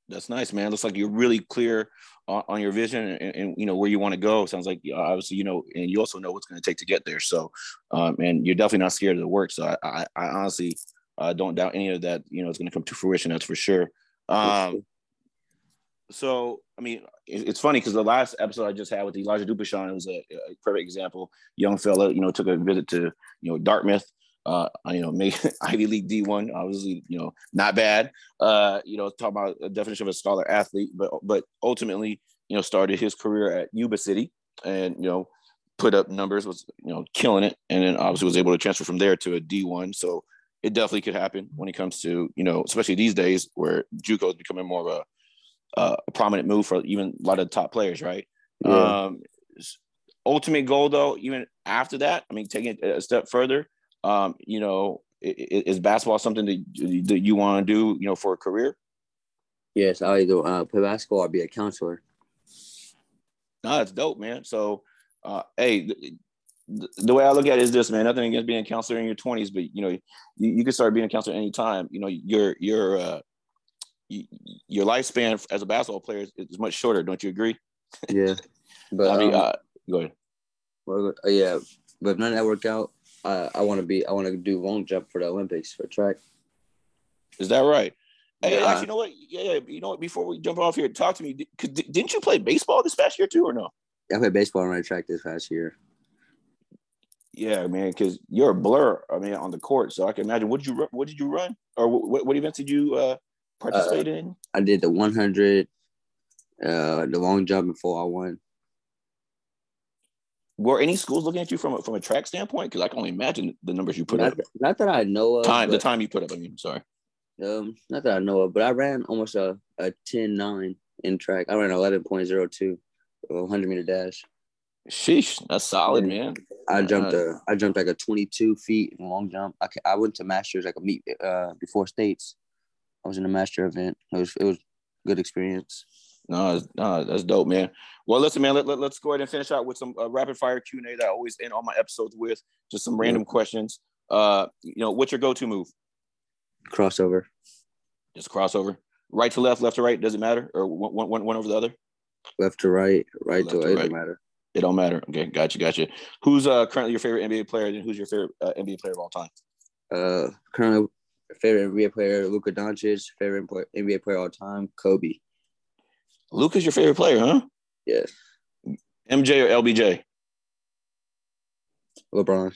That's nice, man. Looks like you're really clear on, on your vision and, and, you know where you want to go. Sounds like obviously you know, and you also know what's going to take to get there. So, um, and you're definitely not scared of the work. So I, I, I honestly uh, don't doubt any of that. You know, it's going to come to fruition. That's for sure. Um, so I mean, it's funny because the last episode I just had with Elijah Dupashon was a, a perfect example. Young fella, you know, took a visit to you know Dartmouth uh, you know, made Ivy League D1, obviously, you know, not bad. Uh, you know, talk about a definition of a scholar athlete, but but ultimately, you know, started his career at Yuba City and you know, put up numbers, was you know, killing it, and then obviously was able to transfer from there to a D1. So it definitely could happen when it comes to you know, especially these days where JUCO is becoming more of a, uh, a prominent move for even a lot of top players, right? Yeah. Um, ultimate goal though, even after that, I mean, taking it a step further um, you know, is basketball something that, that you want to do, you know, for a career? Yes, I either uh, play basketball or be a counselor. No, that's dope, man. So, uh, hey, the way I look at it is this, man. Nothing against being a counselor in your twenties, but you know, you, you can start being a counselor anytime. You know, your your uh, you, your lifespan as a basketball player is, is, much shorter. Don't you agree? Yeah, but I mean, um, uh, go ahead. Well, uh, yeah, but if none of that work out, I I want to be I want to do long jump for the Olympics for track. Is that right? Hey, actually, you know what? Yeah, yeah, you know what? Before we jump off here, talk to me. Didn't you play baseball this past year too, or no? I played baseball on my track this past year. Yeah, man, because you're a blur. I mean, on the court, so I can imagine. What did you What did you run, or what, what events did you uh, participate uh, in? I did the 100, uh, the long jump, and 4x1. Were any schools looking at you from a, from a track standpoint? Because I can only imagine the numbers you put not up. Not that I know of. Time the time you put up. I mean, sorry. Um, not that I know of, but I ran almost a a 10-9 in track. I ran 11.02, 100 meter dash. Sheesh, that's solid, man. I jumped uh, a, I jumped like a 22 feet in long jump. I, I went to masters like a meet uh before states. I was in a master event. It was it was good experience. No, no, that's dope, man. Well, listen, man. Let, let, us go ahead and finish out with some uh, rapid fire Q and A that I always end all my episodes with. Just some random yeah. questions. Uh, you know, what's your go-to move? Crossover. Just crossover. Right to left, left to right. Does it matter, or one, one, one over the other? Left to right, right left to, right. It doesn't matter. It don't matter. Okay, gotcha, gotcha. Who's uh currently your favorite NBA player? And who's your favorite uh, NBA player of all time? Uh, currently favorite NBA player Luka Doncic. Favorite NBA player of all time Kobe. Luka's your favorite player, huh? Yes. MJ or LBJ? LeBron.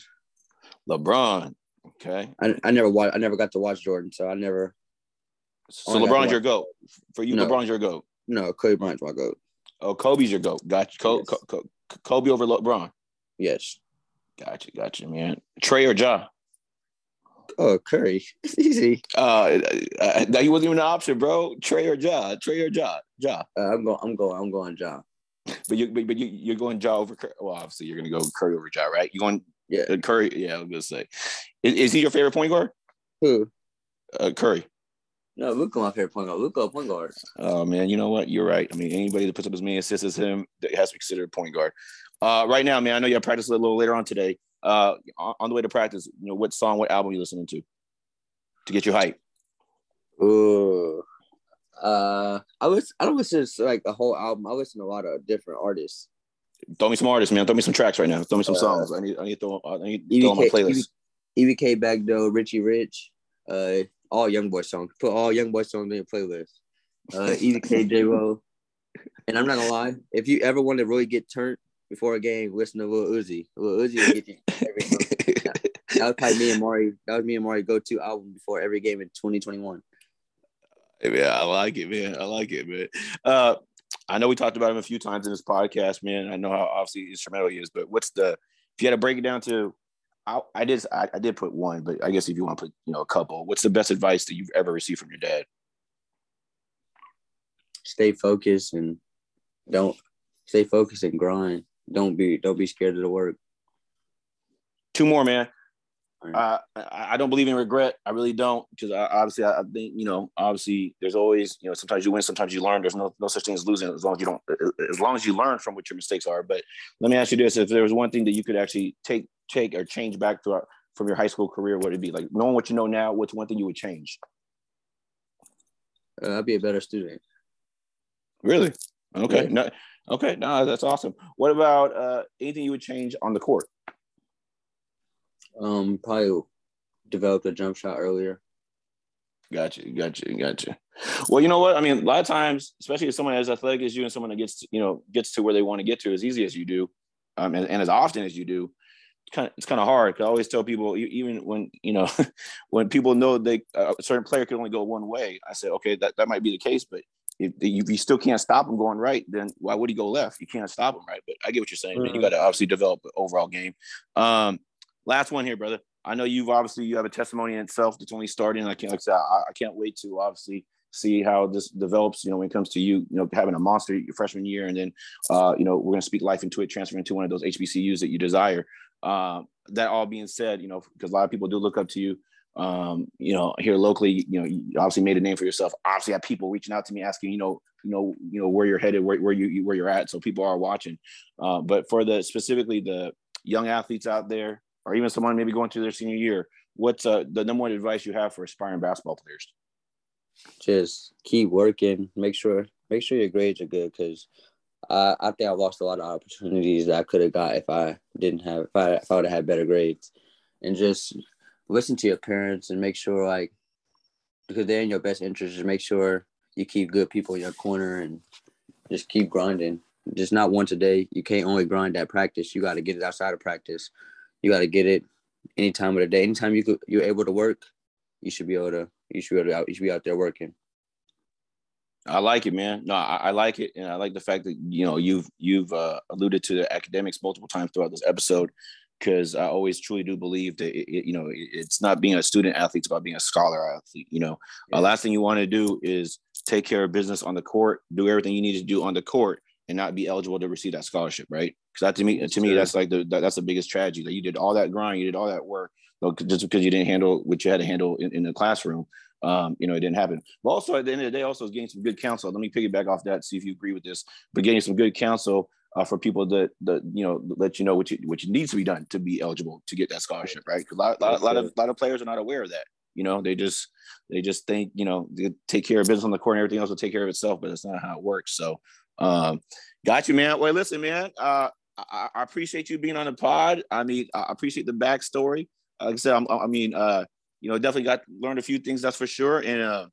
LeBron. Okay. I, I never watch. I never got to watch Jordan, so I never. So LeBron's your goat. For you, no. LeBron's your goat. No, Kobe Bryant's my goat. Oh, Kobe's your goat. Gotcha. Yes. Kobe over LeBron. Yes. Gotcha, gotcha, man. Trae or Ja? Oh, Curry. It's easy. Uh, uh, he wasn't even an option, bro. Trae or Ja? Trae or Ja? Ja. Uh, I'm going. I'm going. I'm going Ja. But you, but, but you, you're going Ja over Curry. Well, obviously you're gonna go Curry over Ja, right? You going? Yeah. Uh, Curry. Yeah, I was gonna say. Is, is, he your favorite point guard? Who? Uh, Curry. No, Luka, my favorite point guard. Luka, point guard. Oh man, you know what? You're right. I mean, anybody that puts up as many assists as him has to be considered a point guard. Uh, right now, man, I know you have practice a little later on today. Uh, on the way to practice, you know, what song, what album you listening to to get you hype? Ooh, uh, I was I don't listen to like a whole album. I listen to a lot of different artists. Throw me some artists, man. Throw me some tracks right now. Throw me some uh, songs. I need I need to throw I need to throw on my playlist. EBK Bckdoe, Richie Rich, uh, all Young Boy songs. Put all Young Boy songs in your playlist. Uh, EBK J Ro. And I'm not gonna lie, if you ever want to really get turned before a game, listen to Lil Uzi. Lil Uzi will get you that, that was probably me and Mari. That was me and Mari go-to album before every game in 2021. Yeah, I like it, man. I like it, man. Uh, I know we talked about him a few times in this podcast, man. I know how obviously instrumental he is, but what's the if you had to break it down to I, I did I, I, did put one, but I guess if you want to put you know a couple, what's the best advice that you've ever received from your dad? Stay focused and don't stay focused and grind. Don't be don't be scared of the work. Two more, man. Uh, I don't believe in regret. I really don't, because obviously I, think you know, obviously there's always you know sometimes you win, sometimes you learn. There's no no such thing as losing as long as you don't, as long as you learn from what your mistakes are. But let me ask you this: if there was one thing that you could actually take take or change back to our, from your high school career, what would it be? Like knowing what you know now, what's one thing you would change? Uh, I'd be a better student. Really? Okay. Yeah. No, okay. No, that's awesome. What about uh, anything you would change on the court? Um, probably developed a jump shot earlier. Gotcha, gotcha, gotcha. Well, you know what? I mean, a lot of times, especially if someone as athletic as you and someone that gets, you know, gets to where they want to get to as easy as you do, um, and, and as often as you do, it's kind of it's kind of hard. Cause I always tell people, even when you know, when people know they a certain player can only go one way, I say, okay, that, that might be the case, but if, if you still can't stop him going right, then why would he go left? You can't stop him, right? But I get what you're saying. Mm-hmm. You got to obviously develop an overall game. Um, last one here, brother. I know you've obviously you have a testimony in itself that's only starting. I can't like I, said, I, I can't wait to obviously see how this develops. You know, when it comes to you, you know, having a monster your freshman year, and then uh, you know we're going to speak life into it, transfer into one of those HBCUs that you desire. Uh, that all being said, you know, because a lot of people do look up to you. Um, you know, here locally, you know, you obviously made a name for yourself. Obviously, have people reaching out to me asking, you know, you know, you know where you're headed, where, where you where you're at. So people are watching. Uh, but for the specifically the young athletes out there, or even someone maybe going through their senior year, what's uh, the number one advice you have for aspiring basketball players? Just keep working. Make sure make sure your grades are good because I I think I've lost a lot of opportunities that I could have got if I didn't have if I if I would have had better grades, and just listen to your parents and make sure like because they're in your best interest. Just make sure you keep good people in your corner and just keep grinding. Just not once a day. You can't only grind at practice. You got to get it outside of practice. You got to get it any time of the day. Anytime you could, you're able to work, you should be able to. You should be able to out. You should be out there working. I like it, man. No, I, I, like it, and I like the fact that you know you've you've uh, alluded to the academics multiple times throughout this episode, because I always truly do believe that it, it, you know it's not being a student athlete; it's about being a scholar athlete. You know, yeah. uh, last thing you want to do is take care of business on the court, do everything you need to do on the court, and not be eligible to receive that scholarship, right? Because that to me, to me, that's like the that, that's the biggest tragedy that you did all that grind, you did all that work, just because you didn't handle what you had to handle in, in the classroom um, you know, it didn't happen. But also at the end of the day, also getting some good counsel. Let me piggyback off that, see if you agree with this. But getting some good counsel uh, for people that that you know let you know what you what needs to be done to be eligible to get that scholarship, right? Because a lot, lot, lot of a lot of players are not aware of that. You know, they just they just think you know they take care of business on the court and everything else will take care of itself, but it's not how it works. So, um, got you, man. Well, listen, man. Uh, I, I appreciate you being on the pod. I mean, I appreciate the backstory. Like I said, I'm, I mean, uh, you know, definitely got learned a few things, that's for sure. And uh,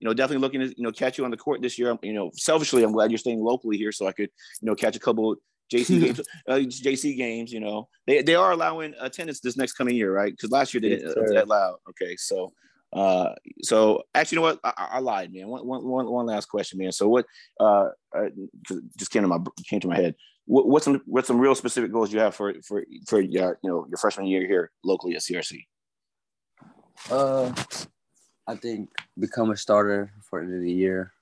you know, definitely looking to you know catch you on the court this year. You know, selfishly, I'm glad you're staying locally here, so I could you know catch a couple JC games, uh, JC games. You know, they they are allowing attendance this next coming year, right? Because last year they didn't yes, uh, allow. Okay, so. Uh, so actually, you know what? I, I lied, man. One, one, one, one last question, man. So what? Uh, uh just came to my came to my head. What, what's some what's some real specific goals you have for for for your you know your freshman year here locally at CRC? Uh, I think become a starter for the end of the year.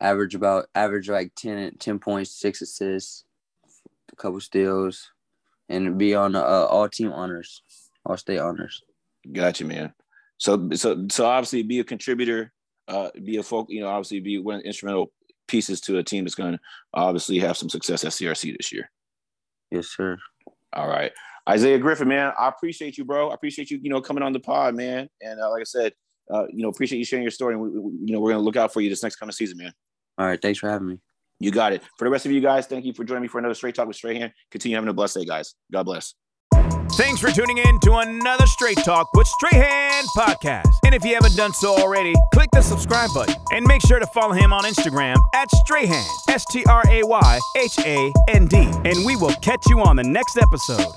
Average about average like 10, 10 points, six assists, a couple steals, and be on uh, all team honors, all state honors. Gotcha, man. So so so obviously be a contributor, uh, be a folk, you know, obviously be one of the instrumental pieces to a team that's going to obviously have some success at CRC this year. Yes, sir. All right. Isaiah Griffin, man, I appreciate you, bro. I appreciate you, you know, coming on the pod, man. And uh, like I said, uh, you know, appreciate you sharing your story. And we, we, you know, we're gonna look out for you this next coming season, man. All right, thanks for having me. You got it. For the rest of you guys, thank you for joining me for another Straight Talk with Straight Hand. Continue having a blessed day, guys. God bless. Thanks for tuning in to another Straight Talk with Straight Hand podcast. And if you haven't done so already, click the subscribe button and make sure to follow him on Instagram at Strahan, S T R A Y H A N D. And we will catch you on the next episode.